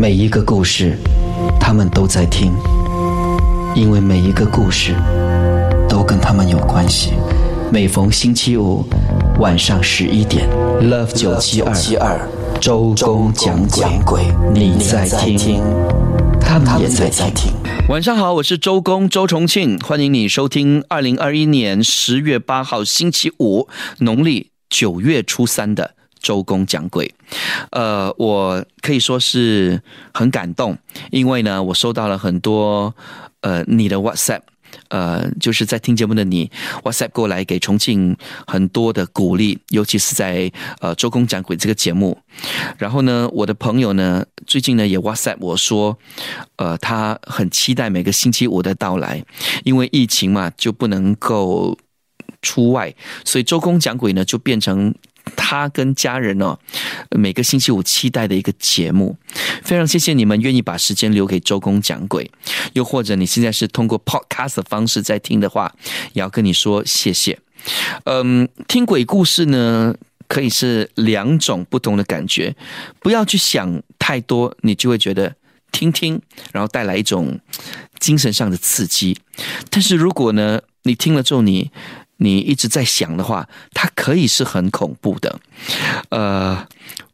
每一个故事，他们都在听，因为每一个故事都跟他们有关系。每逢星期五晚上十一点，Love 九七二周公讲鬼，你在听，他们也在听。晚上好，我是周公周重庆，欢迎你收听二零二一年十月八号星期五，农历九月初三的周公讲鬼。呃，我可以说是很感动，因为呢，我收到了很多呃你的 WhatsApp。呃，就是在听节目的你，WhatsApp 过来给重庆很多的鼓励，尤其是在呃周公讲鬼这个节目。然后呢，我的朋友呢，最近呢也 WhatsApp 我说，呃，他很期待每个星期五的到来，因为疫情嘛，就不能够出外，所以周公讲鬼呢就变成。他跟家人哦，每个星期五期待的一个节目，非常谢谢你们愿意把时间留给周公讲鬼，又或者你现在是通过 podcast 的方式在听的话，也要跟你说谢谢。嗯，听鬼故事呢，可以是两种不同的感觉，不要去想太多，你就会觉得听听，然后带来一种精神上的刺激。但是如果呢，你听了之后你。你你一直在想的话，它可以是很恐怖的。呃，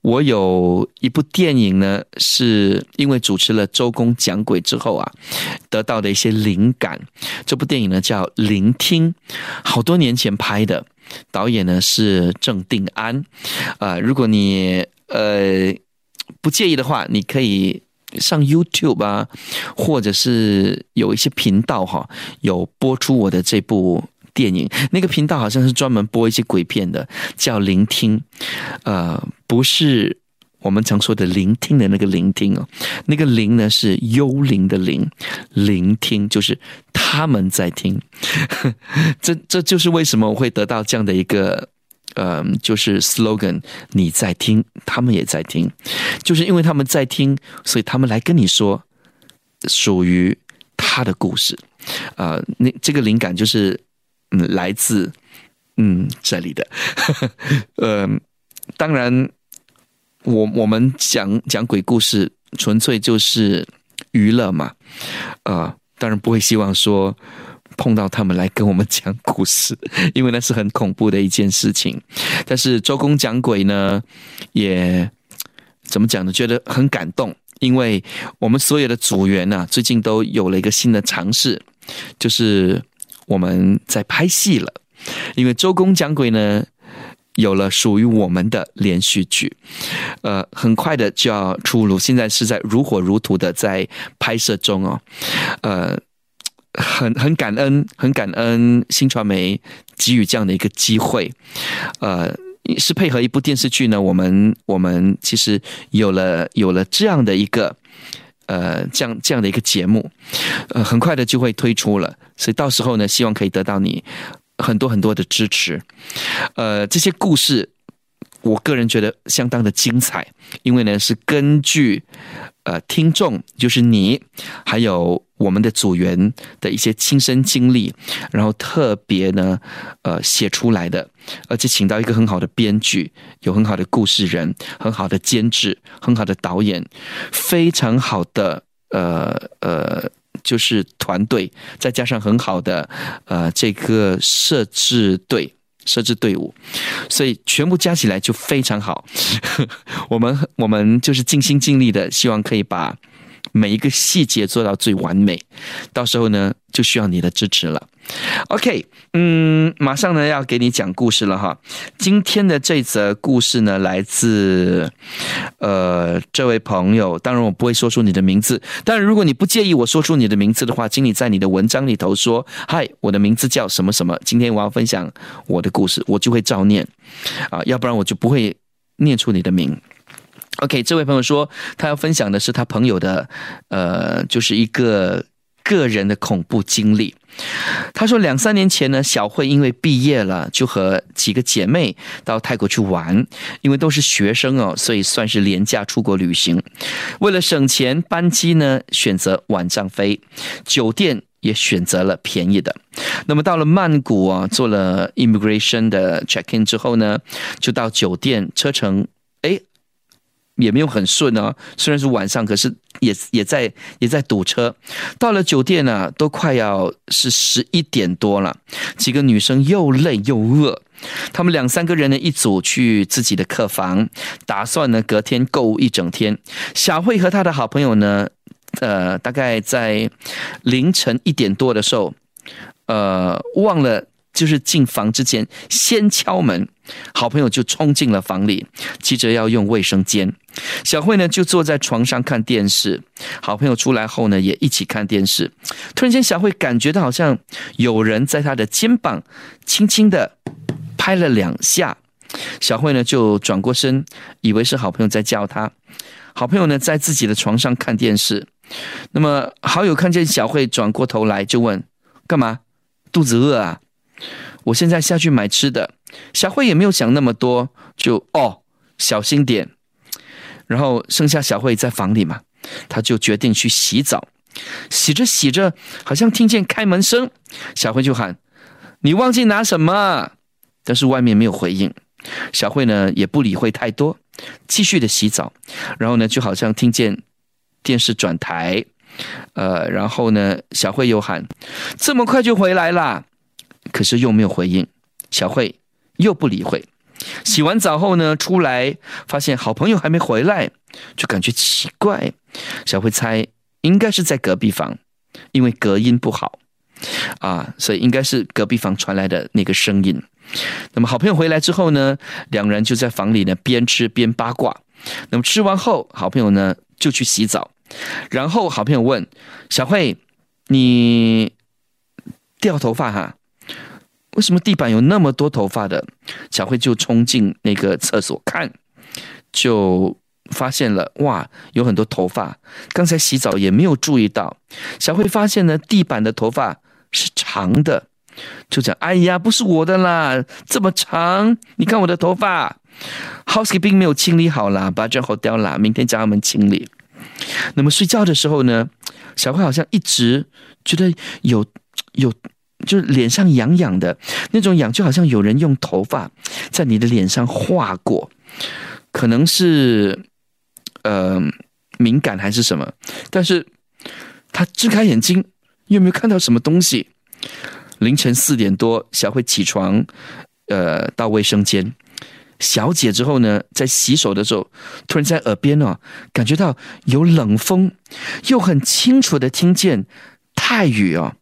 我有一部电影呢，是因为主持了周公讲鬼之后啊，得到的一些灵感。这部电影呢叫《聆听》，好多年前拍的，导演呢是郑定安。啊，如果你呃不介意的话，你可以上 YouTube 啊，或者是有一些频道哈，有播出我的这部。电影那个频道好像是专门播一些鬼片的，叫聆听，呃，不是我们常说的聆听的那个聆听哦，那个灵呢是幽灵的灵，聆听就是他们在听，这这就是为什么我会得到这样的一个，呃，就是 slogan，你在听，他们也在听，就是因为他们在听，所以他们来跟你说属于他的故事，啊，那这个灵感就是。嗯，来自嗯这里的，呃，当然，我我们讲讲鬼故事，纯粹就是娱乐嘛，呃，当然不会希望说碰到他们来跟我们讲故事，因为那是很恐怖的一件事情。但是周公讲鬼呢，也怎么讲呢？觉得很感动，因为我们所有的组员呢，最近都有了一个新的尝试，就是。我们在拍戏了，因为周公讲鬼呢有了属于我们的连续剧，呃，很快的就要出炉，现在是在如火如荼的在拍摄中哦，呃，很很感恩，很感恩新传媒给予这样的一个机会，呃，是配合一部电视剧呢，我们我们其实有了有了这样的一个。呃，这样这样的一个节目，呃，很快的就会推出了，所以到时候呢，希望可以得到你很多很多的支持。呃，这些故事，我个人觉得相当的精彩，因为呢是根据呃听众，就是你，还有。我们的组员的一些亲身经历，然后特别呢，呃，写出来的，而且请到一个很好的编剧，有很好的故事人，很好的监制，很好的导演，非常好的呃呃，就是团队，再加上很好的呃这个摄制队、摄制队伍，所以全部加起来就非常好。我们我们就是尽心尽力的，希望可以把。每一个细节做到最完美，到时候呢就需要你的支持了。OK，嗯，马上呢要给你讲故事了哈。今天的这则故事呢来自呃这位朋友，当然我不会说出你的名字，但如果你不介意我说出你的名字的话，请你在你的文章里头说：“嗨，我的名字叫什么什么。”今天我要分享我的故事，我就会照念啊，要不然我就不会念出你的名。OK，这位朋友说，他要分享的是他朋友的，呃，就是一个个人的恐怖经历。他说，两三年前呢，小慧因为毕业了，就和几个姐妹到泰国去玩。因为都是学生哦，所以算是廉价出国旅行。为了省钱，班机呢选择晚上飞，酒店也选择了便宜的。那么到了曼谷啊，做了 immigration 的 check in 之后呢，就到酒店，车程。也没有很顺哦，虽然是晚上，可是也也在也在堵车。到了酒店呢，都快要是十一点多了，几个女生又累又饿，她们两三个人呢一组去自己的客房，打算呢隔天购物一整天。小慧和她的好朋友呢，呃，大概在凌晨一点多的时候，呃，忘了。就是进房之前先敲门，好朋友就冲进了房里，急着要用卫生间。小慧呢就坐在床上看电视，好朋友出来后呢也一起看电视。突然间，小慧感觉到好像有人在她的肩膀轻轻的拍了两下，小慧呢就转过身，以为是好朋友在叫她。好朋友呢在自己的床上看电视，那么好友看见小慧转过头来就问：“干嘛？肚子饿啊？”我现在下去买吃的，小慧也没有想那么多，就哦小心点。然后剩下小慧在房里嘛，她就决定去洗澡。洗着洗着，好像听见开门声，小慧就喊：“你忘记拿什么？”但是外面没有回应，小慧呢也不理会太多，继续的洗澡。然后呢，就好像听见电视转台，呃，然后呢，小慧又喊：“这么快就回来啦？”可是又没有回应，小慧又不理会。洗完澡后呢，出来发现好朋友还没回来，就感觉奇怪。小慧猜应该是在隔壁房，因为隔音不好啊，所以应该是隔壁房传来的那个声音。那么好朋友回来之后呢，两人就在房里呢边吃边八卦。那么吃完后，好朋友呢就去洗澡，然后好朋友问小慧：“你掉头发哈？”为什么地板有那么多头发的？小慧就冲进那个厕所看，就发现了哇，有很多头发。刚才洗澡也没有注意到。小慧发现呢，地板的头发是长的，就讲：“哎呀，不是我的啦，这么长！你看我的头发，housekeeping 没有清理好啦，把这好掉啦，明天叫他们清理。”那么睡觉的时候呢，小慧好像一直觉得有有。就是脸上痒痒的那种痒，就好像有人用头发在你的脸上画过，可能是呃敏感还是什么。但是他睁开眼睛，有没有看到什么东西？凌晨四点多，小慧起床，呃，到卫生间小姐之后呢，在洗手的时候，突然在耳边哦，感觉到有冷风，又很清楚的听见泰语哦。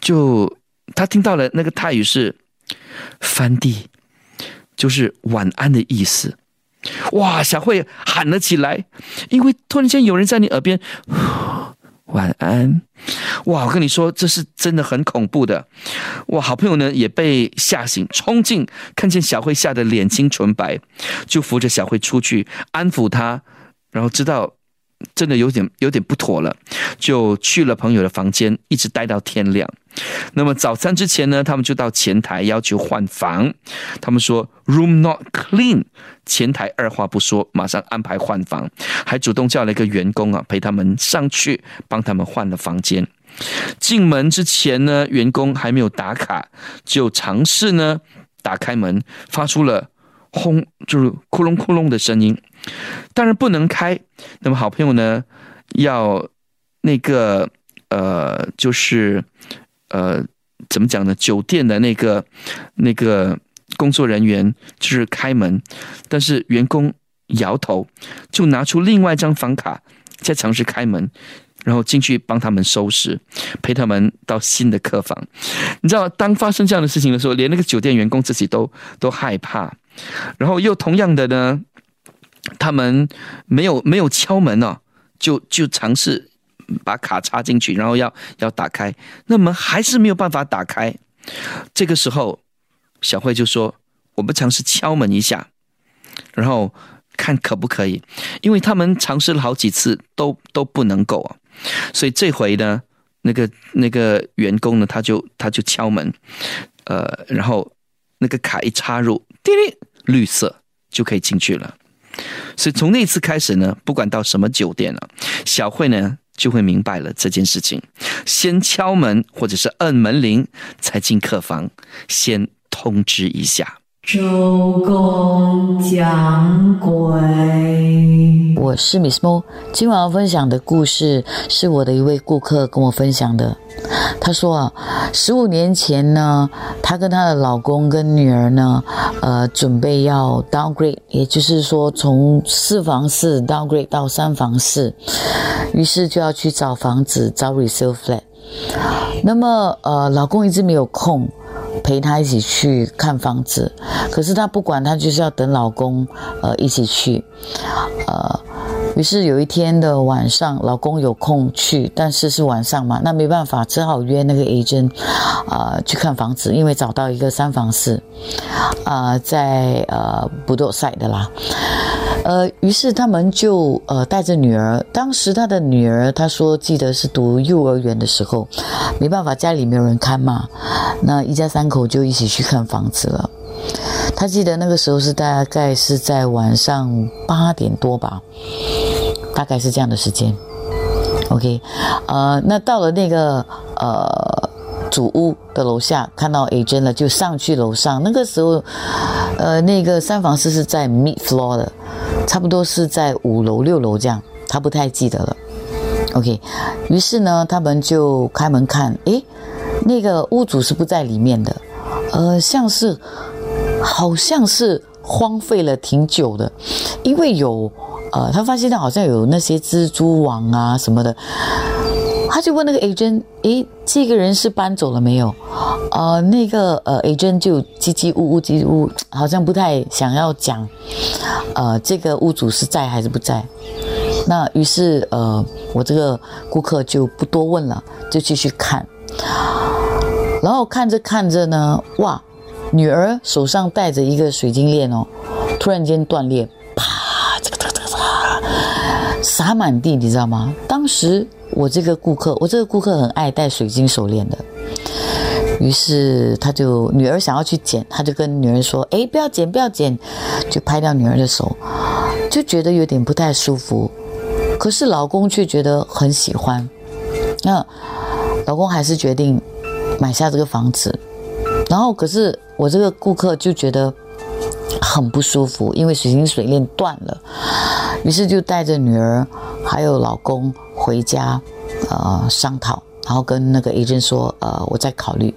就他听到了那个泰语是“翻地”，就是晚安的意思。哇！小慧喊了起来，因为突然间有人在你耳边“晚安”。哇！我跟你说，这是真的很恐怖的。哇！好朋友呢也被吓醒，冲进看见小慧吓得脸青唇白，就扶着小慧出去安抚她，然后知道。真的有点有点不妥了，就去了朋友的房间，一直待到天亮。那么早餐之前呢，他们就到前台要求换房。他们说 “room not clean”，前台二话不说，马上安排换房，还主动叫了一个员工啊陪他们上去帮他们换了房间。进门之前呢，员工还没有打卡，就尝试呢打开门，发出了轰，就是窟窿窟窿的声音。当然不能开。那么好朋友呢，要那个呃，就是呃，怎么讲呢？酒店的那个那个工作人员就是开门，但是员工摇头，就拿出另外一张房卡，再尝试开门，然后进去帮他们收拾，陪他们到新的客房。你知道，当发生这样的事情的时候，连那个酒店员工自己都都害怕。然后又同样的呢。他们没有没有敲门呢，就就尝试把卡插进去，然后要要打开，那门还是没有办法打开。这个时候，小慧就说：“我们尝试敲门一下，然后看可不可以。”因为他们尝试了好几次，都都不能够啊。所以这回呢，那个那个员工呢，他就他就敲门，呃，然后那个卡一插入，叮铃，绿色就可以进去了。所以从那次开始呢，不管到什么酒店了，小慧呢就会明白了这件事情：先敲门或者是摁门铃，才进客房，先通知一下。周公讲鬼。我是 Miss Mo。今晚要分享的故事是我的一位顾客跟我分享的。他说啊，十五年前呢，她跟她的老公跟女儿呢，呃，准备要 downgrade，也就是说从四房室 downgrade 到三房室，于是就要去找房子，找 resale flat。那么呃，老公一直没有空。陪她一起去看房子，可是她不管，她就是要等老公，呃，一起去，呃，于是有一天的晚上，老公有空去，但是是晚上嘛，那没办法，只好约那个 agent，啊，去看房子，因为找到一个三房式，啊，在呃不多赛的啦。呃，于是他们就呃带着女儿，当时他的女儿他说记得是读幼儿园的时候，没办法家里没有人看嘛，那一家三口就一起去看房子了。他记得那个时候是大概是在晚上八点多吧，大概是这样的时间。OK，呃，那到了那个呃主屋的楼下，看到 A 真了，就上去楼上。那个时候，呃，那个三房室是在 mid floor 的。差不多是在五楼六楼这样，他不太记得了。OK，于是呢，他们就开门看，诶，那个屋主是不在里面的，呃，像是好像是荒废了挺久的，因为有呃，他发现他好像有那些蜘蛛网啊什么的。他就问那个 agent，诶，这个人是搬走了没有？呃，那个呃 agent 就叽叽呜呜叽呜，好像不太想要讲，呃，这个屋主是在还是不在？那于是呃，我这个顾客就不多问了，就继续看。然后看着看着呢，哇，女儿手上戴着一个水晶链哦，突然间断裂，啪，这个这个这个洒满地，你知道吗？当时。我这个顾客，我这个顾客很爱戴水晶手链的，于是他就女儿想要去捡，他就跟女儿说：“哎，不要捡，不要捡！”就拍掉女儿的手，就觉得有点不太舒服。可是老公却觉得很喜欢，那老公还是决定买下这个房子。然后，可是我这个顾客就觉得很不舒服，因为水晶水链断了，于是就带着女儿还有老公。回家，呃，商讨，然后跟那个 agent 说，呃，我在考虑，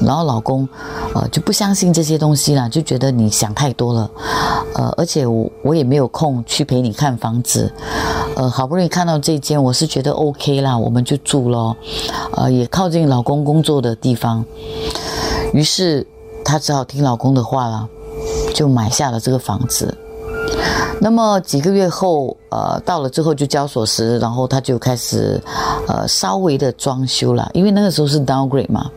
然后老公，呃，就不相信这些东西了，就觉得你想太多了，呃，而且我我也没有空去陪你看房子，呃，好不容易看到这间，我是觉得 OK 啦，我们就住咯，呃，也靠近老公工作的地方，于是她只好听老公的话了，就买下了这个房子。那么几个月后，呃，到了之后就交锁时，然后他就开始，呃，稍微的装修了，因为那个时候是 downgrade 嘛，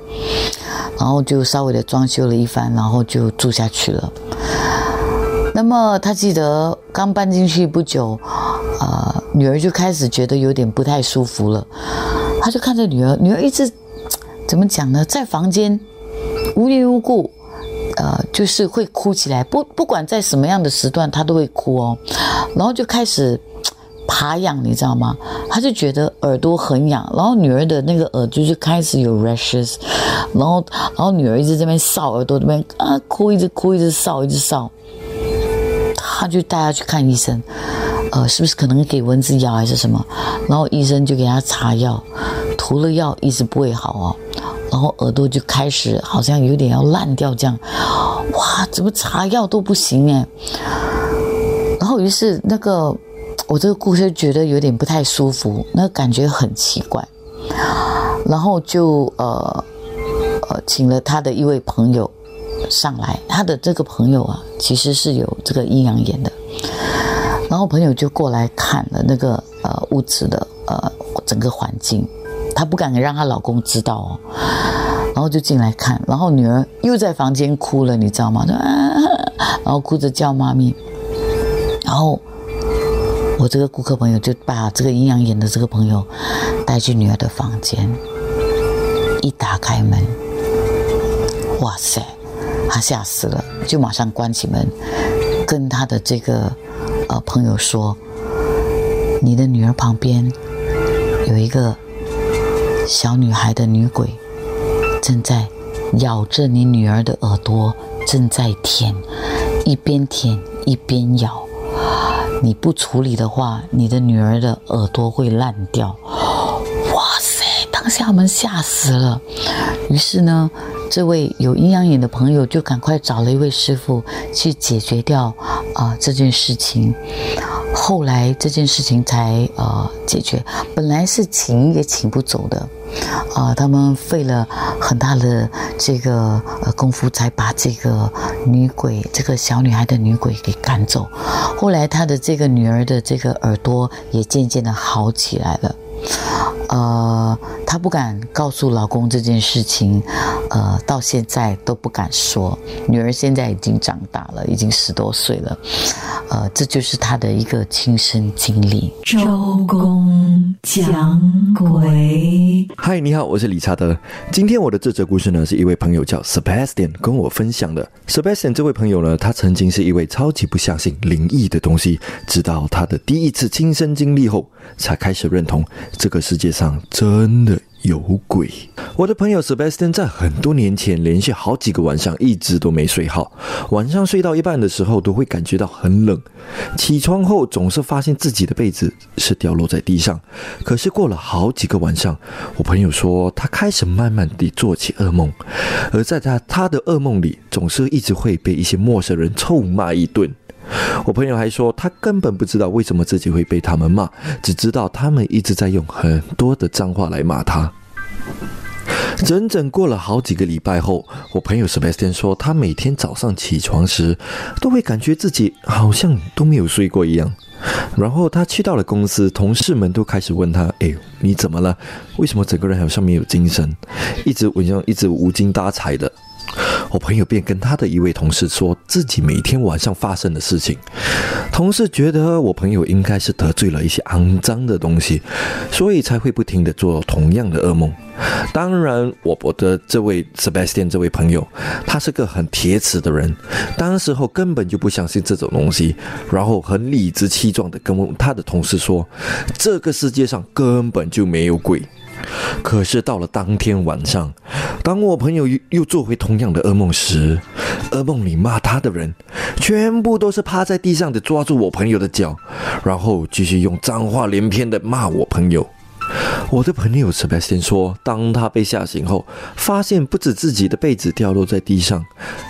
然后就稍微的装修了一番，然后就住下去了。那么他记得刚搬进去不久，啊，女儿就开始觉得有点不太舒服了，他就看着女儿，女儿一直怎么讲呢，在房间无缘无故。呃，就是会哭起来，不不管在什么样的时段，他都会哭哦，然后就开始爬痒，你知道吗？他就觉得耳朵很痒，然后女儿的那个耳朵就开始有 rashes，然后然后女儿一直这边扫耳朵这边啊哭，一直哭，一直扫，一直扫，他就带她去看医生，呃，是不是可能给蚊子咬还是什么？然后医生就给他擦药，涂了药一直不会好哦。然后耳朵就开始好像有点要烂掉这样，哇，怎么擦药都不行哎。然后于是那个我这个顾客觉得有点不太舒服，那感觉很奇怪，然后就呃呃请了他的一位朋友上来，他的这个朋友啊其实是有这个阴阳眼的，然后朋友就过来看了那个呃屋子的呃整个环境。她不敢让她老公知道哦，然后就进来看，然后女儿又在房间哭了，你知道吗？啊然后哭着叫妈咪，然后我这个顾客朋友就把这个阴阳眼的这个朋友带去女儿的房间，一打开门，哇塞，他吓死了，就马上关起门，跟他的这个呃朋友说，你的女儿旁边有一个。小女孩的女鬼正在咬着你女儿的耳朵，正在舔，一边舔一边咬。你不处理的话，你的女儿的耳朵会烂掉。哇塞！当下我们吓死了。于是呢，这位有阴阳眼的朋友就赶快找了一位师傅去解决掉啊这件事情。后来这件事情才呃解决，本来是请也请不走的，啊，他们费了很大的这个呃功夫才把这个女鬼，这个小女孩的女鬼给赶走。后来她的这个女儿的这个耳朵也渐渐的好起来了。呃，她不敢告诉老公这件事情，呃，到现在都不敢说。女儿现在已经长大了，已经十多岁了，呃，这就是她的一个亲身经历。周公讲鬼，嗨，你好，我是理查德。今天我的这则故事呢，是一位朋友叫 Sebastian 跟我分享的。Sebastian 这位朋友呢，他曾经是一位超级不相信灵异的东西，直到他的第一次亲身经历后，才开始认同这个世界上真的有鬼。我的朋友 Sebastian 在很多年前连续好几个晚上一直都没睡好，晚上睡到一半的时候都会感觉到很冷，起床后总是发现自己的被子是掉落在地上。可是过了好几个晚上，我朋友说他开始慢慢地做起噩梦，而在他他的噩梦里，总是一直会被一些陌生人臭骂一顿。我朋友还说，他根本不知道为什么自己会被他们骂，只知道他们一直在用很多的脏话来骂他。整整过了好几个礼拜后，我朋友 Sebastian 说，他每天早上起床时，都会感觉自己好像都没有睡过一样。然后他去到了公司，同事们都开始问他：“哎，你怎么了？为什么整个人好像没有精神？一直好像一直无精打采的。”我朋友便跟他的一位同事说自己每天晚上发生的事情。同事觉得我朋友应该是得罪了一些肮脏的东西，所以才会不停的做同样的噩梦。当然，我我的这位 Sebastian 这位朋友，他是个很铁齿的人，当时候根本就不相信这种东西，然后很理直气壮的跟他的同事说，这个世界上根本就没有鬼。可是到了当天晚上，当我朋友又又做回同样的噩梦时，噩梦里骂他的人，全部都是趴在地上的抓住我朋友的脚，然后继续用脏话连篇的骂我朋友。我的朋友 Sebastian 说，当他被吓醒后，发现不止自己的被子掉落在地上，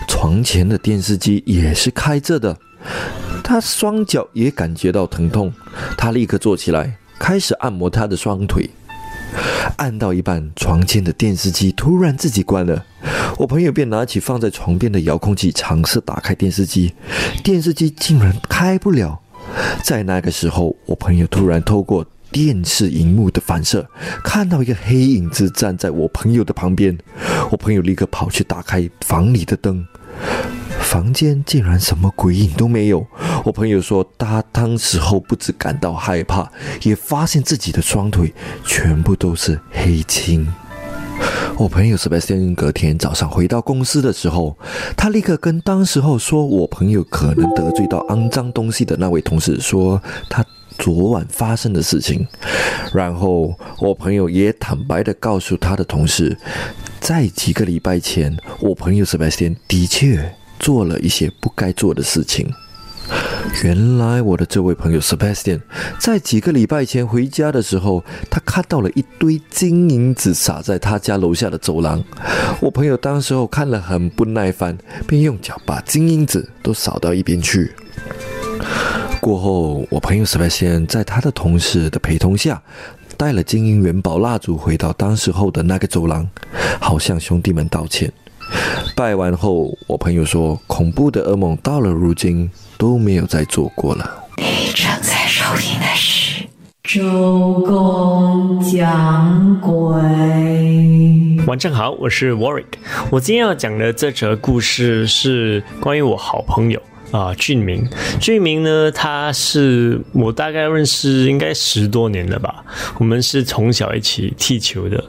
床前的电视机也是开着的，他双脚也感觉到疼痛，他立刻坐起来，开始按摩他的双腿。按到一半，床前的电视机突然自己关了，我朋友便拿起放在床边的遥控器，尝试打开电视机，电视机竟然开不了。在那个时候，我朋友突然透过电视荧幕的反射，看到一个黑影子站在我朋友的旁边，我朋友立刻跑去打开房里的灯。房间竟然什么鬼影都没有。我朋友说，他当时候不止感到害怕，也发现自己的双腿全部都是黑青。我朋友斯派斯汀隔天早上回到公司的时候，他立刻跟当时候说我朋友可能得罪到肮脏东西的那位同事说他昨晚发生的事情。然后我朋友也坦白的告诉他的同事，在几个礼拜前，我朋友斯派斯汀的确。做了一些不该做的事情。原来我的这位朋友 Sebastian 在几个礼拜前回家的时候，他看到了一堆金银子撒在他家楼下的走廊。我朋友当时候看了很不耐烦，便用脚把金银子都扫到一边去。过后，我朋友 Sebastian 在他的同事的陪同下，带了金银元宝蜡烛回到当时候的那个走廊，好向兄弟们道歉。拜完后，我朋友说，恐怖的噩梦到了如今都没有再做过了。你正在收听的是《周公讲鬼》。晚上好，我是 Warwick。我今天要讲的这则故事是关于我好朋友啊，俊明。俊明呢，他是我大概认识应该十多年了吧。我们是从小一起踢球的。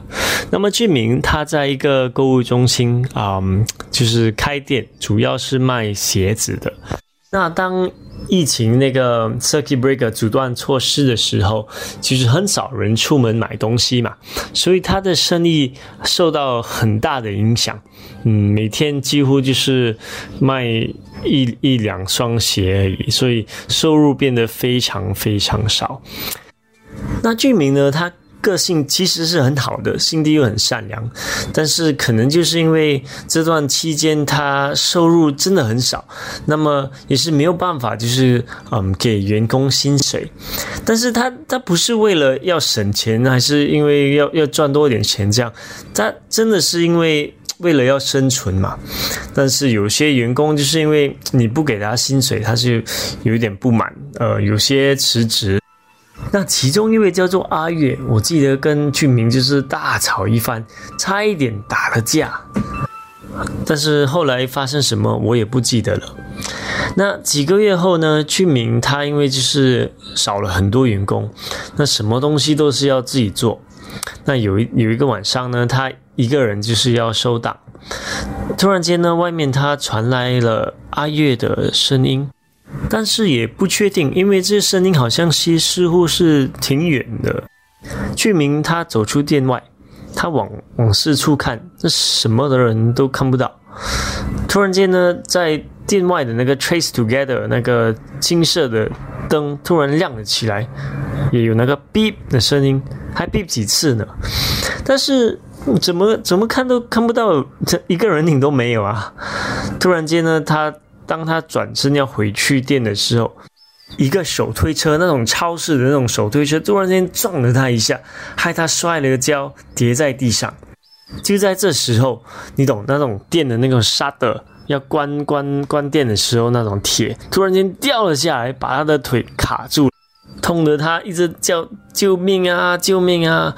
那么俊明他在一个购物中心啊，就是开店，主要是卖鞋子的。那当疫情那个 circuit breaker 阻断措施的时候，其实很少人出门买东西嘛，所以他的生意受到很大的影响。嗯，每天几乎就是卖一一两双鞋而已，所以收入变得非常非常少。那俊明呢？他。个性其实是很好的，心地又很善良，但是可能就是因为这段期间他收入真的很少，那么也是没有办法，就是嗯给员工薪水。但是他他不是为了要省钱，还是因为要要赚多一点钱这样，他真的是因为为了要生存嘛。但是有些员工就是因为你不给他薪水，他是有一点不满，呃，有些辞职。那其中一位叫做阿月，我记得跟俊明就是大吵一番，差一点打了架。但是后来发生什么我也不记得了。那几个月后呢，俊明他因为就是少了很多员工，那什么东西都是要自己做。那有一有一个晚上呢，他一个人就是要收档，突然间呢，外面他传来了阿月的声音。但是也不确定，因为这声音好像是似乎是挺远的。俊明他走出店外，他往往四处看，这什么的人都看不到。突然间呢，在店外的那个 Trace Together 那个金色的灯突然亮了起来，也有那个 beep 的声音，还 beep 几次呢。但是怎么怎么看都看不到，这一个人影都没有啊！突然间呢，他。当他转身要回去店的时候，一个手推车，那种超市的那种手推车，突然间撞了他一下，害他摔了个跤，跌在地上。就在这时候，你懂那种店的那种刹的，要关关关店的时候，那种铁突然间掉了下来，把他的腿卡住，痛得他一直叫救命啊，救命啊！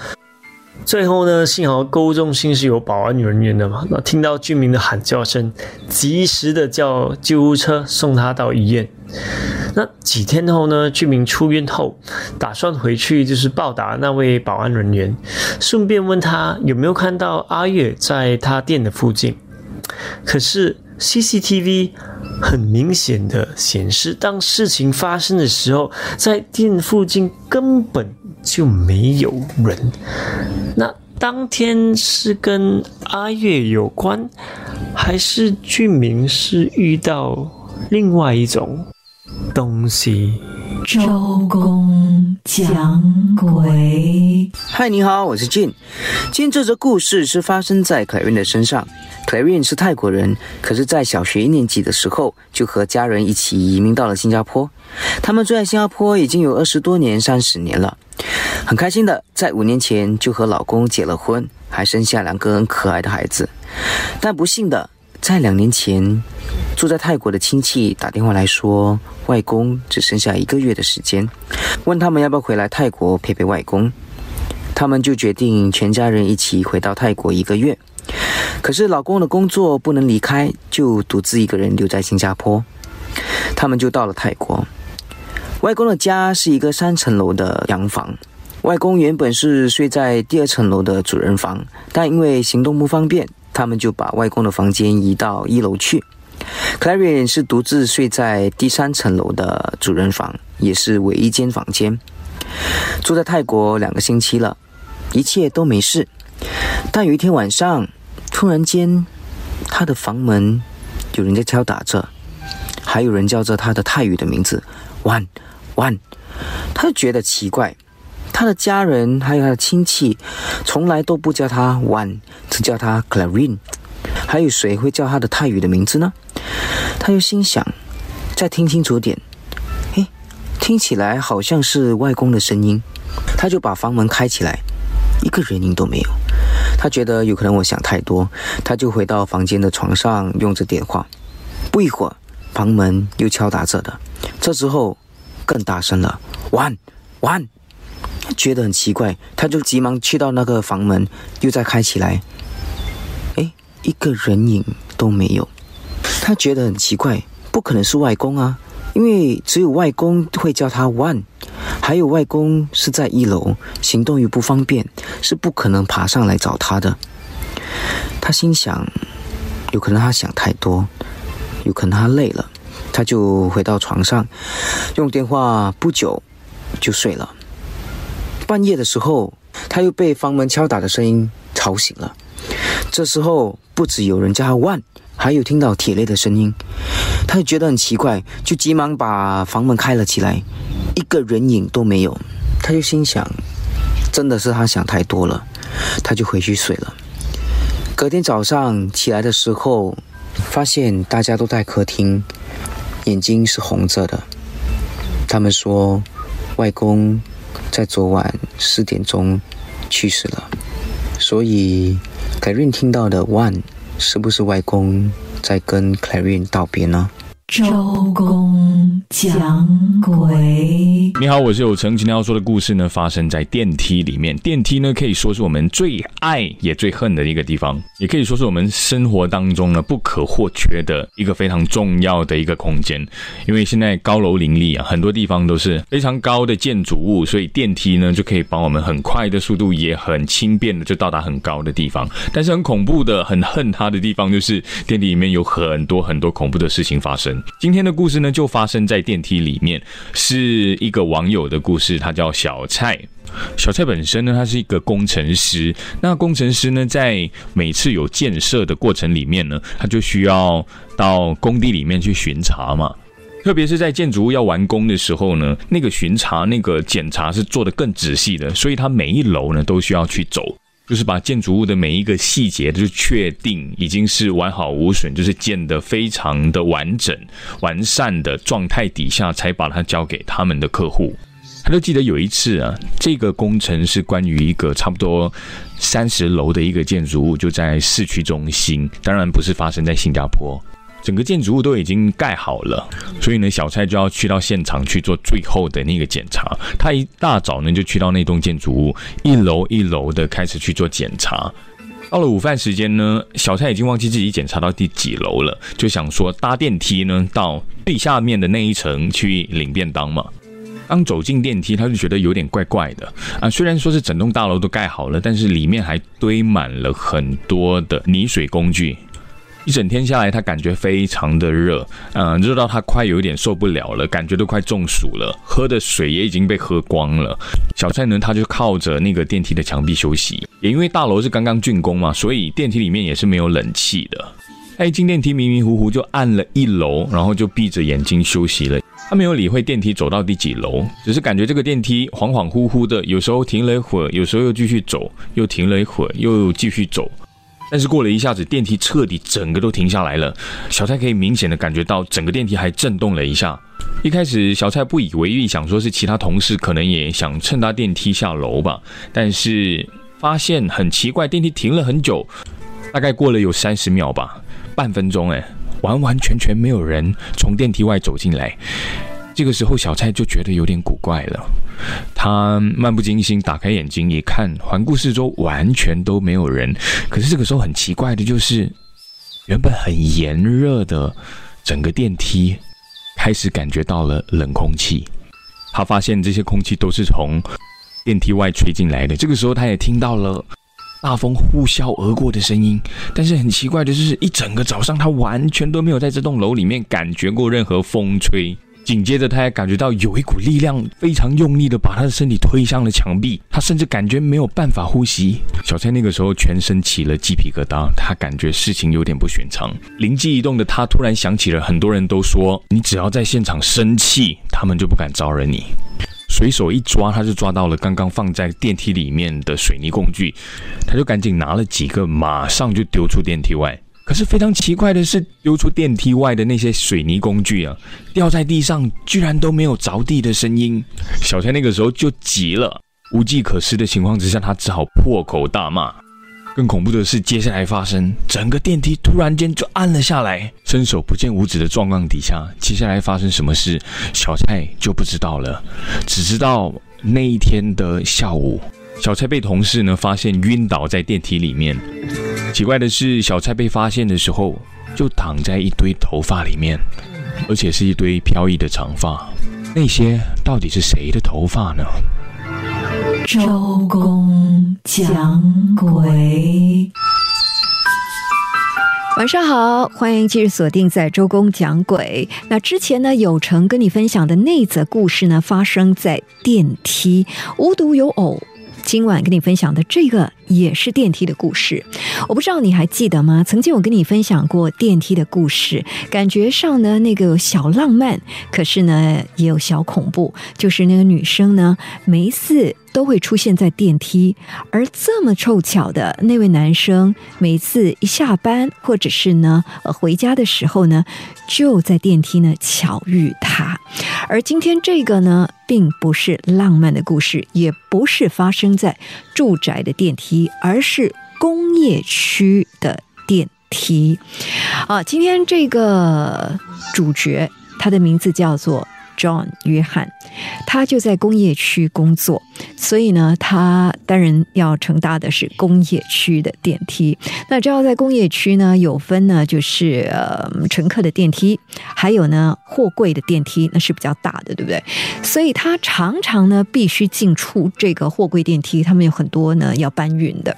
最后呢，幸好购物中心是有保安人员的嘛，那听到居民的喊叫声，及时的叫救护车送他到医院。那几天后呢，居民出院后，打算回去就是报答那位保安人员，顺便问他有没有看到阿月在他店的附近。可是 CCTV 很明显的显示，当事情发生的时候，在店附近根本。就没有人。当天是跟阿月有关，还是俊明是遇到另外一种东西？周公讲鬼。嗨，你好，我是俊。今天这则故事是发生在 Clarin 的身上。Clarin 是泰国人，可是，在小学一年级的时候，就和家人一起移民到了新加坡。他们住在新加坡已经有二十多年、三十年了。很开心的，在五年前就和老公结了婚，还生下两个很可爱的孩子。但不幸的，在两年前，住在泰国的亲戚打电话来说，外公只剩下一个月的时间，问他们要不要回来泰国陪陪外公。他们就决定全家人一起回到泰国一个月。可是老公的工作不能离开，就独自一个人留在新加坡。他们就到了泰国。外公的家是一个三层楼的洋房，外公原本是睡在第二层楼的主人房，但因为行动不方便，他们就把外公的房间移到一楼去。Clarion 是独自睡在第三层楼的主人房，也是唯一间房间。住在泰国两个星期了，一切都没事。但有一天晚上，突然间，他的房门有人在敲打着，还有人叫着他的泰语的名字，One。One，他就觉得奇怪，他的家人还有他的亲戚，从来都不叫他 One，只叫他 Clarine。还有谁会叫他的泰语的名字呢？他就心想，再听清楚点，嘿，听起来好像是外公的声音。他就把房门开起来，一个人影都没有。他觉得有可能我想太多，他就回到房间的床上用着电话。不一会儿，房门又敲打着的。这之后。更大声了：ONE，one 觉得很奇怪，他就急忙去到那个房门，又再开起来，哎，一个人影都没有。他觉得很奇怪，不可能是外公啊，因为只有外公会叫他 one，还有外公是在一楼，行动又不方便，是不可能爬上来找他的。他心想，有可能他想太多，有可能他累了。他就回到床上，用电话，不久就睡了。半夜的时候，他又被房门敲打的声音吵醒了。这时候，不止有人叫他万，还有听到铁链的声音，他就觉得很奇怪，就急忙把房门开了起来，一个人影都没有。他就心想，真的是他想太多了，他就回去睡了。隔天早上起来的时候，发现大家都在客厅，眼睛是红着的。他们说，外公在昨晚四点钟去世了。所以，Clarin 听到的 One 是不是外公在跟 Clarin 道别呢？周公讲鬼，你好，我是有成。今天要说的故事呢，发生在电梯里面。电梯呢，可以说是我们最爱也最恨的一个地方，也可以说是我们生活当中呢不可或缺的一个非常重要的一个空间。因为现在高楼林立啊，很多地方都是非常高的建筑物，所以电梯呢就可以帮我们很快的速度，也很轻便的就到达很高的地方。但是很恐怖的、很恨它的地方，就是电梯里面有很多很多恐怖的事情发生。今天的故事呢，就发生在电梯里面，是一个网友的故事，他叫小蔡。小蔡本身呢，他是一个工程师。那工程师呢，在每次有建设的过程里面呢，他就需要到工地里面去巡查嘛。特别是在建筑物要完工的时候呢，那个巡查、那个检查是做的更仔细的，所以他每一楼呢都需要去走。就是把建筑物的每一个细节，就确定已经是完好无损，就是建得非常的完整、完善的状态底下，才把它交给他们的客户。他就记得有一次啊，这个工程是关于一个差不多三十楼的一个建筑物，就在市区中心，当然不是发生在新加坡。整个建筑物都已经盖好了，所以呢，小蔡就要去到现场去做最后的那个检查。他一大早呢就去到那栋建筑物一楼一楼的开始去做检查。到了午饭时间呢，小蔡已经忘记自己检查到第几楼了，就想说搭电梯呢到最下面的那一层去领便当嘛。刚走进电梯，他就觉得有点怪怪的啊。虽然说是整栋大楼都盖好了，但是里面还堆满了很多的泥水工具。一整天下来，他感觉非常的热，嗯，热到他快有一点受不了了，感觉都快中暑了，喝的水也已经被喝光了。小蔡呢，他就靠着那个电梯的墙壁休息，也因为大楼是刚刚竣工嘛，所以电梯里面也是没有冷气的。他一进电梯迷迷糊糊就按了一楼，然后就闭着眼睛休息了。他没有理会电梯走到第几楼，只是感觉这个电梯恍恍惚惚的，有时候停了一会儿，有时候又继续走，又停了一会儿，又继续走。但是过了一下子，电梯彻底整个都停下来了。小蔡可以明显的感觉到整个电梯还震动了一下。一开始小蔡不以为意，想说是其他同事可能也想趁搭电梯下楼吧。但是发现很奇怪，电梯停了很久，大概过了有三十秒吧，半分钟哎，完完全全没有人从电梯外走进来。这个时候，小蔡就觉得有点古怪了。他漫不经心打开眼睛一看，环顾四周，完全都没有人。可是这个时候很奇怪的就是，原本很炎热的整个电梯开始感觉到了冷空气。他发现这些空气都是从电梯外吹进来的。这个时候，他也听到了大风呼啸而过的声音。但是很奇怪的就是，一整个早上他完全都没有在这栋楼里面感觉过任何风吹。紧接着，他还感觉到有一股力量非常用力的把他的身体推向了墙壁，他甚至感觉没有办法呼吸。小蔡那个时候全身起了鸡皮疙瘩，他感觉事情有点不寻常。灵机一动的他突然想起了很多人都说，你只要在现场生气，他们就不敢招惹你。随手一抓，他就抓到了刚刚放在电梯里面的水泥工具，他就赶紧拿了几个，马上就丢出电梯外。可是非常奇怪的是，丢出电梯外的那些水泥工具啊，掉在地上居然都没有着地的声音。小蔡那个时候就急了，无计可施的情况之下，他只好破口大骂。更恐怖的是，接下来发生，整个电梯突然间就暗了下来，伸手不见五指的状况底下，接下来发生什么事，小蔡就不知道了，只知道那一天的下午，小蔡被同事呢发现晕倒在电梯里面。奇怪的是，小蔡被发现的时候就躺在一堆头发里面，而且是一堆飘逸的长发。那些到底是谁的头发呢？周公讲鬼。晚上好，欢迎继续锁定在周公讲鬼。那之前呢，有成跟你分享的那则故事呢，发生在电梯，无独有偶。今晚跟你分享的这个也是电梯的故事，我不知道你还记得吗？曾经我跟你分享过电梯的故事，感觉上呢那个小浪漫，可是呢也有小恐怖，就是那个女生呢每一次都会出现在电梯，而这么凑巧的那位男生，每次一下班或者是呢呃回家的时候呢，就在电梯呢巧遇她。而今天这个呢，并不是浪漫的故事，也不是发生在住宅的电梯，而是工业区的电梯。啊，今天这个主角，他的名字叫做。John 约翰，他就在工业区工作，所以呢，他当然要乘搭的是工业区的电梯。那知道在工业区呢，有分呢，就是呃乘客的电梯，还有呢货柜的电梯，那是比较大的，对不对？所以他常常呢必须进出这个货柜电梯，他们有很多呢要搬运的，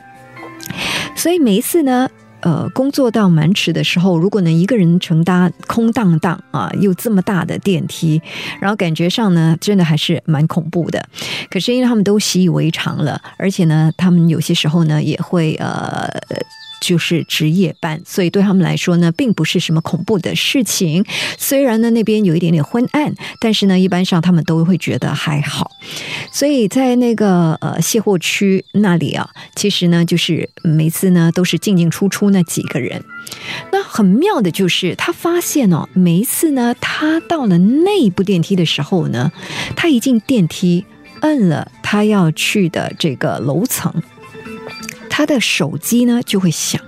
所以每一次呢。呃，工作到蛮迟的时候，如果能一个人承担空荡荡啊，又这么大的电梯，然后感觉上呢，真的还是蛮恐怖的。可是因为他们都习以为常了，而且呢，他们有些时候呢也会呃。就是值夜班，所以对他们来说呢，并不是什么恐怖的事情。虽然呢那边有一点点昏暗，但是呢，一般上他们都会觉得还好。所以在那个呃卸货区那里啊，其实呢，就是每次呢都是进进出出那几个人。那很妙的就是，他发现哦，每一次呢，他到了内部电梯的时候呢，他一进电梯，摁了他要去的这个楼层。他的手机呢就会响，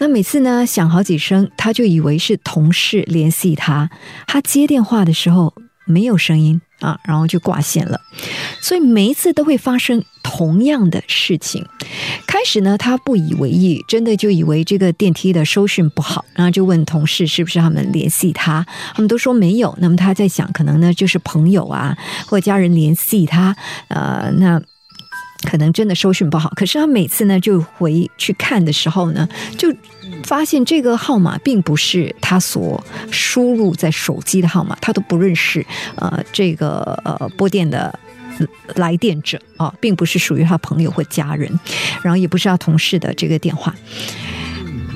那每次呢响好几声，他就以为是同事联系他。他接电话的时候没有声音啊，然后就挂线了。所以每一次都会发生同样的事情。开始呢，他不以为意，真的就以为这个电梯的收讯不好，然后就问同事是不是他们联系他，他们都说没有。那么他在想，可能呢就是朋友啊或家人联系他，呃，那。可能真的收讯不好，可是他每次呢就回去看的时候呢，就发现这个号码并不是他所输入在手机的号码，他都不认识。呃，这个呃拨电的来电者啊，并不是属于他朋友或家人，然后也不是他同事的这个电话。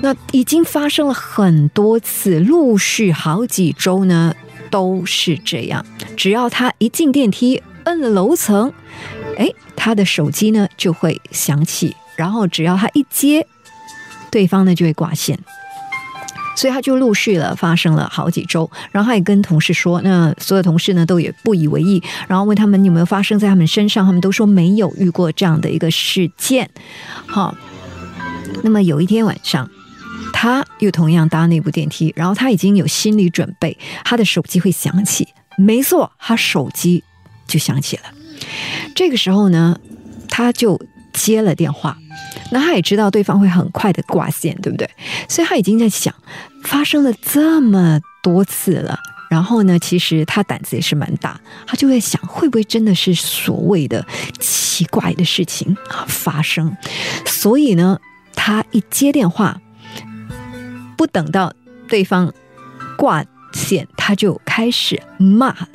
那已经发生了很多次，陆续好几周呢都是这样。只要他一进电梯，摁了楼层。哎，他的手机呢就会响起，然后只要他一接，对方呢就会挂线，所以他就陆续了发生了好几周，然后他也跟同事说，那所有同事呢都也不以为意，然后问他们有没有发生在他们身上，他们都说没有遇过这样的一个事件。好，那么有一天晚上，他又同样搭那部电梯，然后他已经有心理准备，他的手机会响起，没错，他手机就响起了。这个时候呢，他就接了电话，那他也知道对方会很快的挂线，对不对？所以他已经在想，发生了这么多次了，然后呢，其实他胆子也是蛮大，他就在想，会不会真的是所谓的奇怪的事情啊发生？所以呢，他一接电话，不等到对方挂线，他就开始骂了。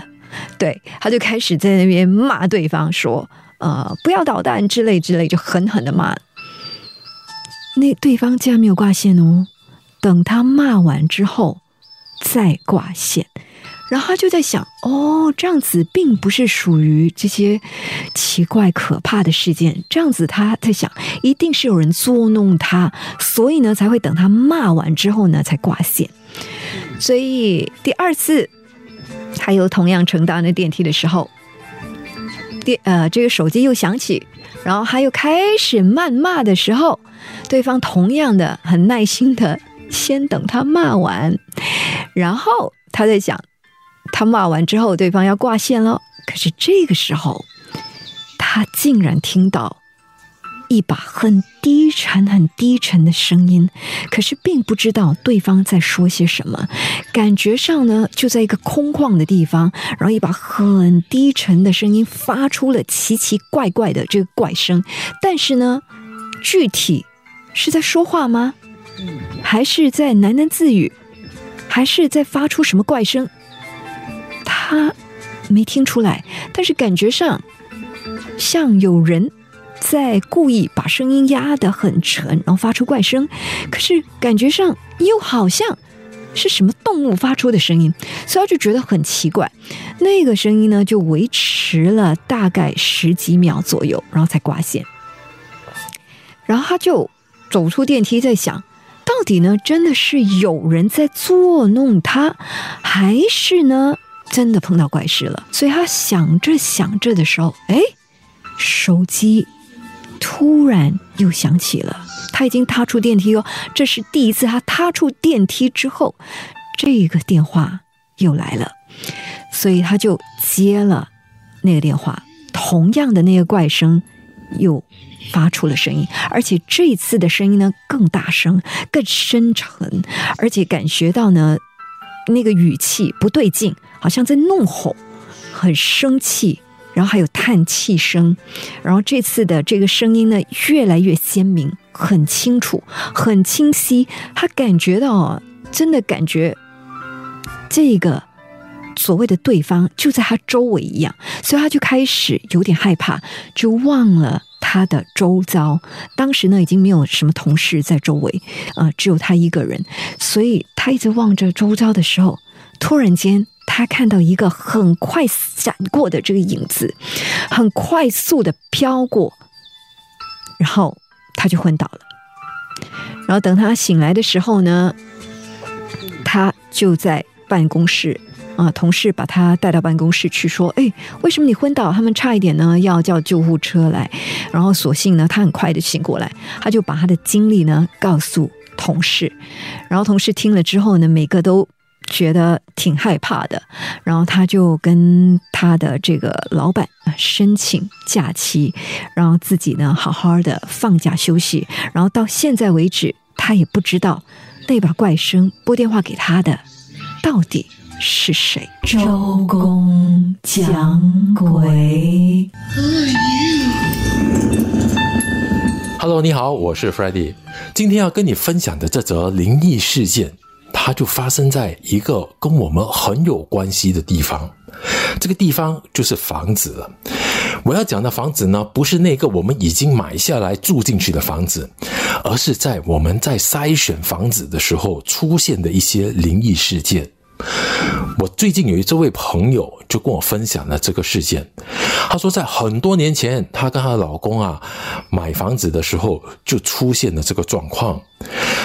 对，他就开始在那边骂对方，说：“呃，不要捣蛋之类之类，就狠狠的骂。”那对方竟然没有挂线哦，等他骂完之后再挂线，然后他就在想：“哦，这样子并不是属于这些奇怪可怕的事件，这样子他在想，一定是有人捉弄他，所以呢才会等他骂完之后呢才挂线。所以第二次。”他又同样乘搭那电梯的时候，电呃，这个手机又响起，然后他又开始谩骂的时候，对方同样的很耐心的先等他骂完，然后他在想，他骂完之后，对方要挂线了，可是这个时候，他竟然听到。一把很低沉、很低沉的声音，可是并不知道对方在说些什么。感觉上呢，就在一个空旷的地方，然后一把很低沉的声音发出了奇奇怪怪的这个怪声。但是呢，具体是在说话吗？还是在喃喃自语，还是在发出什么怪声？他没听出来，但是感觉上像有人在故意把声音压得很沉，然后发出怪声。可是感觉上又好像是什么动物发出的声音，所以他就觉得很奇怪。那个声音呢，就维持了大概十几秒左右，然后才挂线。然后他就走出电梯，在想，到底呢，真的是有人在作弄他，还是呢，真的碰到怪事了？所以他想着想着的时候，哎，手机突然又响起了。他已经踏出电梯哦，这是第一次他踏出电梯之后，这个电话又来了，所以他就接了那个电话，同样的那个怪声又。发出了声音，而且这次的声音呢更大声、更深沉，而且感觉到呢那个语气不对劲，好像在怒吼，很生气，然后还有叹气声，然后这次的这个声音呢越来越鲜明、很清楚、很清晰，他感觉到真的感觉这个所谓的对方就在他周围一样，所以他就开始有点害怕，就忘了。他的周遭，当时呢已经没有什么同事在周围，呃，只有他一个人，所以他一直望着周遭的时候，突然间他看到一个很快闪过的这个影子，很快速的飘过，然后他就昏倒了。然后等他醒来的时候呢，他就在办公室。啊！同事把他带到办公室去，说：“哎，为什么你昏倒？他们差一点呢要叫救护车来。”然后所幸呢，他很快的醒过来，他就把他的经历呢告诉同事。然后同事听了之后呢，每个都觉得挺害怕的。然后他就跟他的这个老板申请假期，然后自己呢好好的放假休息。然后到现在为止，他也不知道那把怪声拨电话给他的到底。是谁？周公讲鬼。Hello，你好，我是 f r e d d y 今天要跟你分享的这则灵异事件，它就发生在一个跟我们很有关系的地方。这个地方就是房子了。我要讲的房子呢，不是那个我们已经买下来住进去的房子，而是在我们在筛选房子的时候出现的一些灵异事件。我最近有一这位朋友就跟我分享了这个事件，他说在很多年前，她跟她老公啊买房子的时候就出现了这个状况。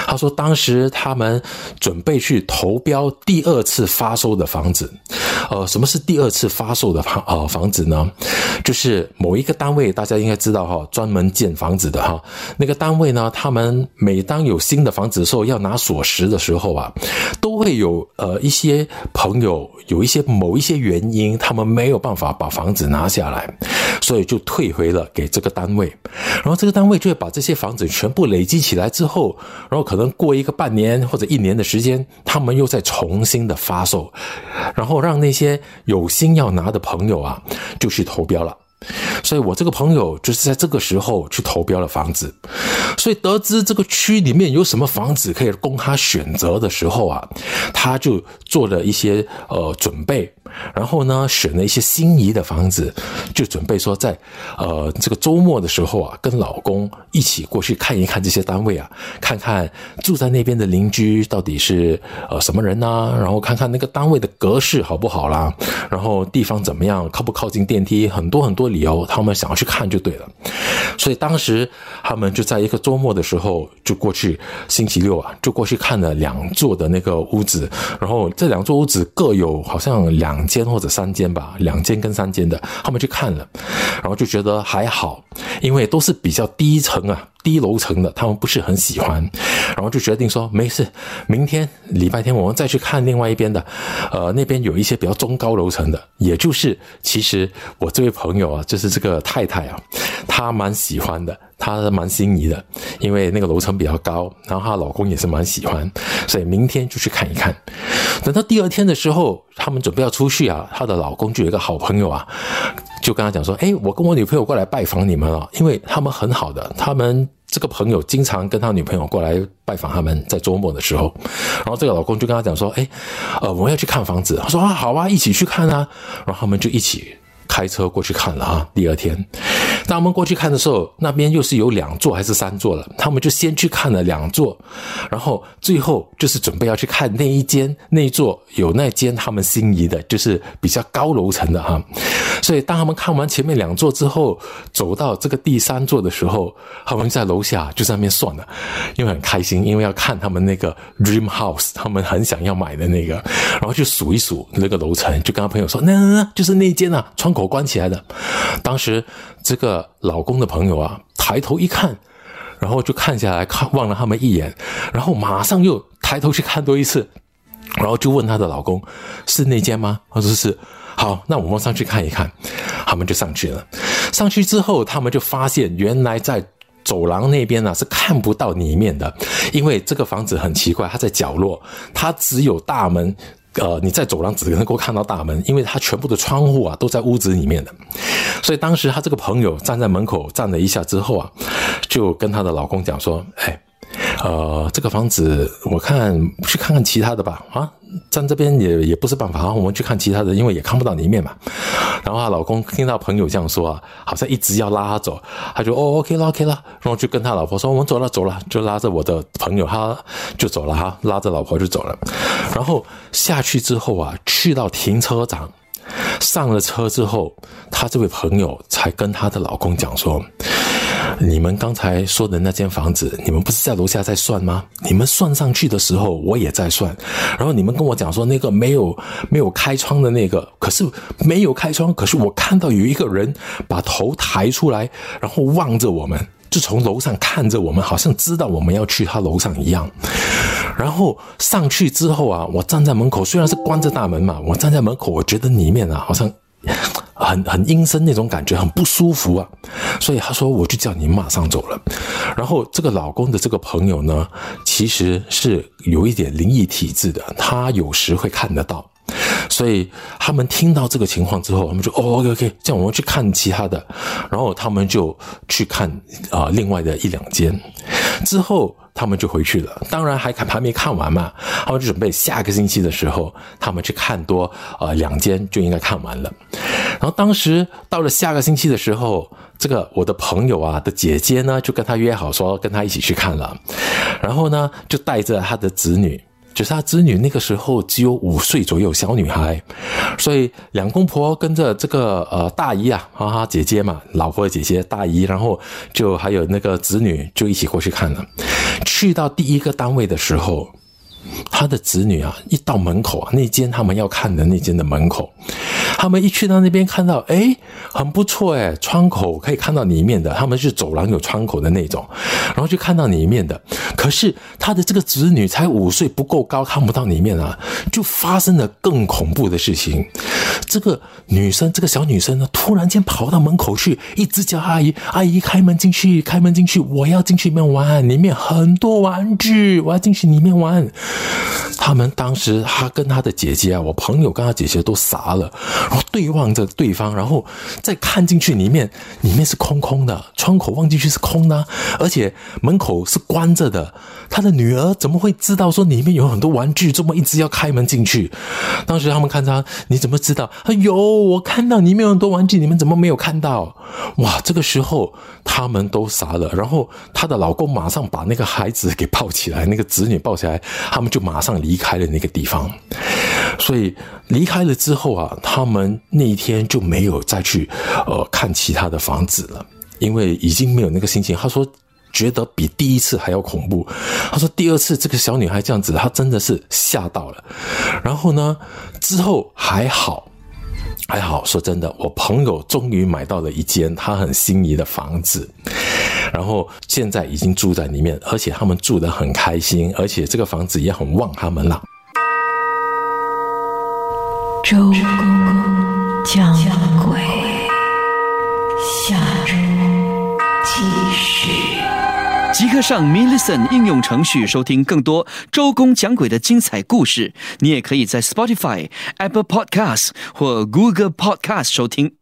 他说当时他们准备去投标第二次发售的房子，呃，什么是第二次发售的房呃房子呢？就是某一个单位，大家应该知道哈，专门建房子的哈，那个单位呢，他们每当有新的房子的时候要拿锁匙的时候啊，都会有呃一。些朋友有一些某一些原因，他们没有办法把房子拿下来，所以就退回了给这个单位。然后这个单位就会把这些房子全部累积起来之后，然后可能过一个半年或者一年的时间，他们又再重新的发售，然后让那些有心要拿的朋友啊，就去投标了。所以我这个朋友就是在这个时候去投标了房子，所以得知这个区里面有什么房子可以供他选择的时候啊，他就做了一些呃准备。然后呢，选了一些心仪的房子，就准备说在，呃，这个周末的时候啊，跟老公一起过去看一看这些单位啊，看看住在那边的邻居到底是呃什么人呐，然后看看那个单位的格式好不好啦，然后地方怎么样，靠不靠近电梯，很多很多理由，他们想要去看就对了。所以当时他们就在一个周末的时候就过去，星期六啊，就过去看了两座的那个屋子，然后这两座屋子各有好像两。间或者三间吧，两间跟三间的，后面去看了，然后就觉得还好，因为都是比较低层啊。低楼层的，他们不是很喜欢，然后就决定说没事，明天礼拜天我们再去看另外一边的，呃，那边有一些比较中高楼层的，也就是其实我这位朋友啊，就是这个太太啊，她蛮喜欢的，她蛮心仪的，因为那个楼层比较高，然后她老公也是蛮喜欢，所以明天就去看一看。等到第二天的时候，他们准备要出去啊，她的老公就有一个好朋友啊，就跟他讲说，哎，我跟我女朋友过来拜访你们了，因为他们很好的，他们。这个朋友经常跟他女朋友过来拜访他们，在周末的时候，然后这个老公就跟他讲说：“哎，呃，我们要去看房子。”他说：“啊，好啊，一起去看啊。”然后他们就一起。开车过去看了啊，第二天，当我们过去看的时候，那边又是有两座还是三座了？他们就先去看了两座，然后最后就是准备要去看那一间那一座有那间他们心仪的，就是比较高楼层的哈。所以当他们看完前面两座之后，走到这个第三座的时候，他们在楼下就在那边算了，因为很开心，因为要看他们那个 dream house，他们很想要买的那个，然后就数一数那个楼层，就跟他朋友说：“那那那就是那间啊，窗口关起来的。”当时这个老公的朋友啊，抬头一看，然后就看下来看望了他们一眼，然后马上又抬头去看多一次，然后就问他的老公：“是那间吗？”他说：“是。”好，那我们上去看一看，他们就上去了。上去之后，他们就发现，原来在走廊那边呢是看不到里面的，因为这个房子很奇怪，它在角落，它只有大门。呃，你在走廊只能够看到大门，因为他全部的窗户啊都在屋子里面的。所以当时他这个朋友站在门口站了一下之后啊，就跟她的老公讲说：“哎。”呃，这个房子我看去看看其他的吧，啊，站这边也也不是办法，我们去看其他的，因为也看不到里面嘛。然后她老公听到朋友这样说啊，好像一直要拉她走，他就哦，OK 了，OK 了，然后就跟他老婆说，我们走了，走了，就拉着我的朋友，他就走了哈，拉着老婆就走了。然后下去之后啊，去到停车场，上了车之后，他这位朋友才跟他的老公讲说。你们刚才说的那间房子，你们不是在楼下在算吗？你们算上去的时候，我也在算。然后你们跟我讲说，那个没有没有开窗的那个，可是没有开窗，可是我看到有一个人把头抬出来，然后望着我们，就从楼上看着我们，好像知道我们要去他楼上一样。然后上去之后啊，我站在门口，虽然是关着大门嘛，我站在门口，我觉得里面啊，好像。很很阴森那种感觉，很不舒服啊，所以他说我就叫你马上走了。然后这个老公的这个朋友呢，其实是有一点灵异体质的，他有时会看得到。所以他们听到这个情况之后，他们就哦，OK OK，这样我们去看其他的。然后他们就去看啊，另外的一两间。之后他们就回去了。当然还看还没看完嘛，他们就准备下个星期的时候，他们去看多呃两间就应该看完了。然后当时到了下个星期的时候，这个我的朋友啊的姐姐呢，就跟他约好说跟他一起去看了。然后呢，就带着他的子女。就是他子女那个时候只有五岁左右，小女孩，所以两公婆跟着这个呃大姨啊，哈哈姐姐嘛，老婆的姐姐大姨，然后就还有那个子女就一起过去看了。去到第一个单位的时候。他的子女啊，一到门口啊，那间他们要看的那间的门口，他们一去到那边看到，哎，很不错哎，窗口可以看到里面的，他们是走廊有窗口的那种，然后就看到里面的。可是他的这个子女才五岁，不够高，看不到里面啊，就发生了更恐怖的事情。这个女生，这个小女生呢，突然间跑到门口去，一直叫阿姨，阿姨开门进去，开门进去，我要进去里面玩，里面很多玩具，我要进去里面玩。他们当时，他跟他的姐姐啊，我朋友跟他姐姐都傻了，然后对望着对方，然后再看进去里面，里面是空空的，窗口望进去是空的，而且门口是关着的。他的女儿怎么会知道说里面有很多玩具，这么一直要开门进去？当时他们看他，你怎么知道？哎呦，我看到里面有很多玩具，你们怎么没有看到？哇，这个时候他们都傻了，然后她的老公马上把那个孩子给抱起来，那个子女抱起来。他们就马上离离开了那个地方，所以离开了之后啊，他们那一天就没有再去呃看其他的房子了，因为已经没有那个心情。他说觉得比第一次还要恐怖。他说第二次这个小女孩这样子，他真的是吓到了。然后呢，之后还好。还好，说真的，我朋友终于买到了一间他很心仪的房子，然后现在已经住在里面，而且他们住得很开心，而且这个房子也很旺他们了。周公讲鬼，下周继续。即刻上 m i l l i c e n 应用程序收听更多周公讲鬼的精彩故事。你也可以在 Spotify、Apple Podcasts 或 Google Podcast 收听。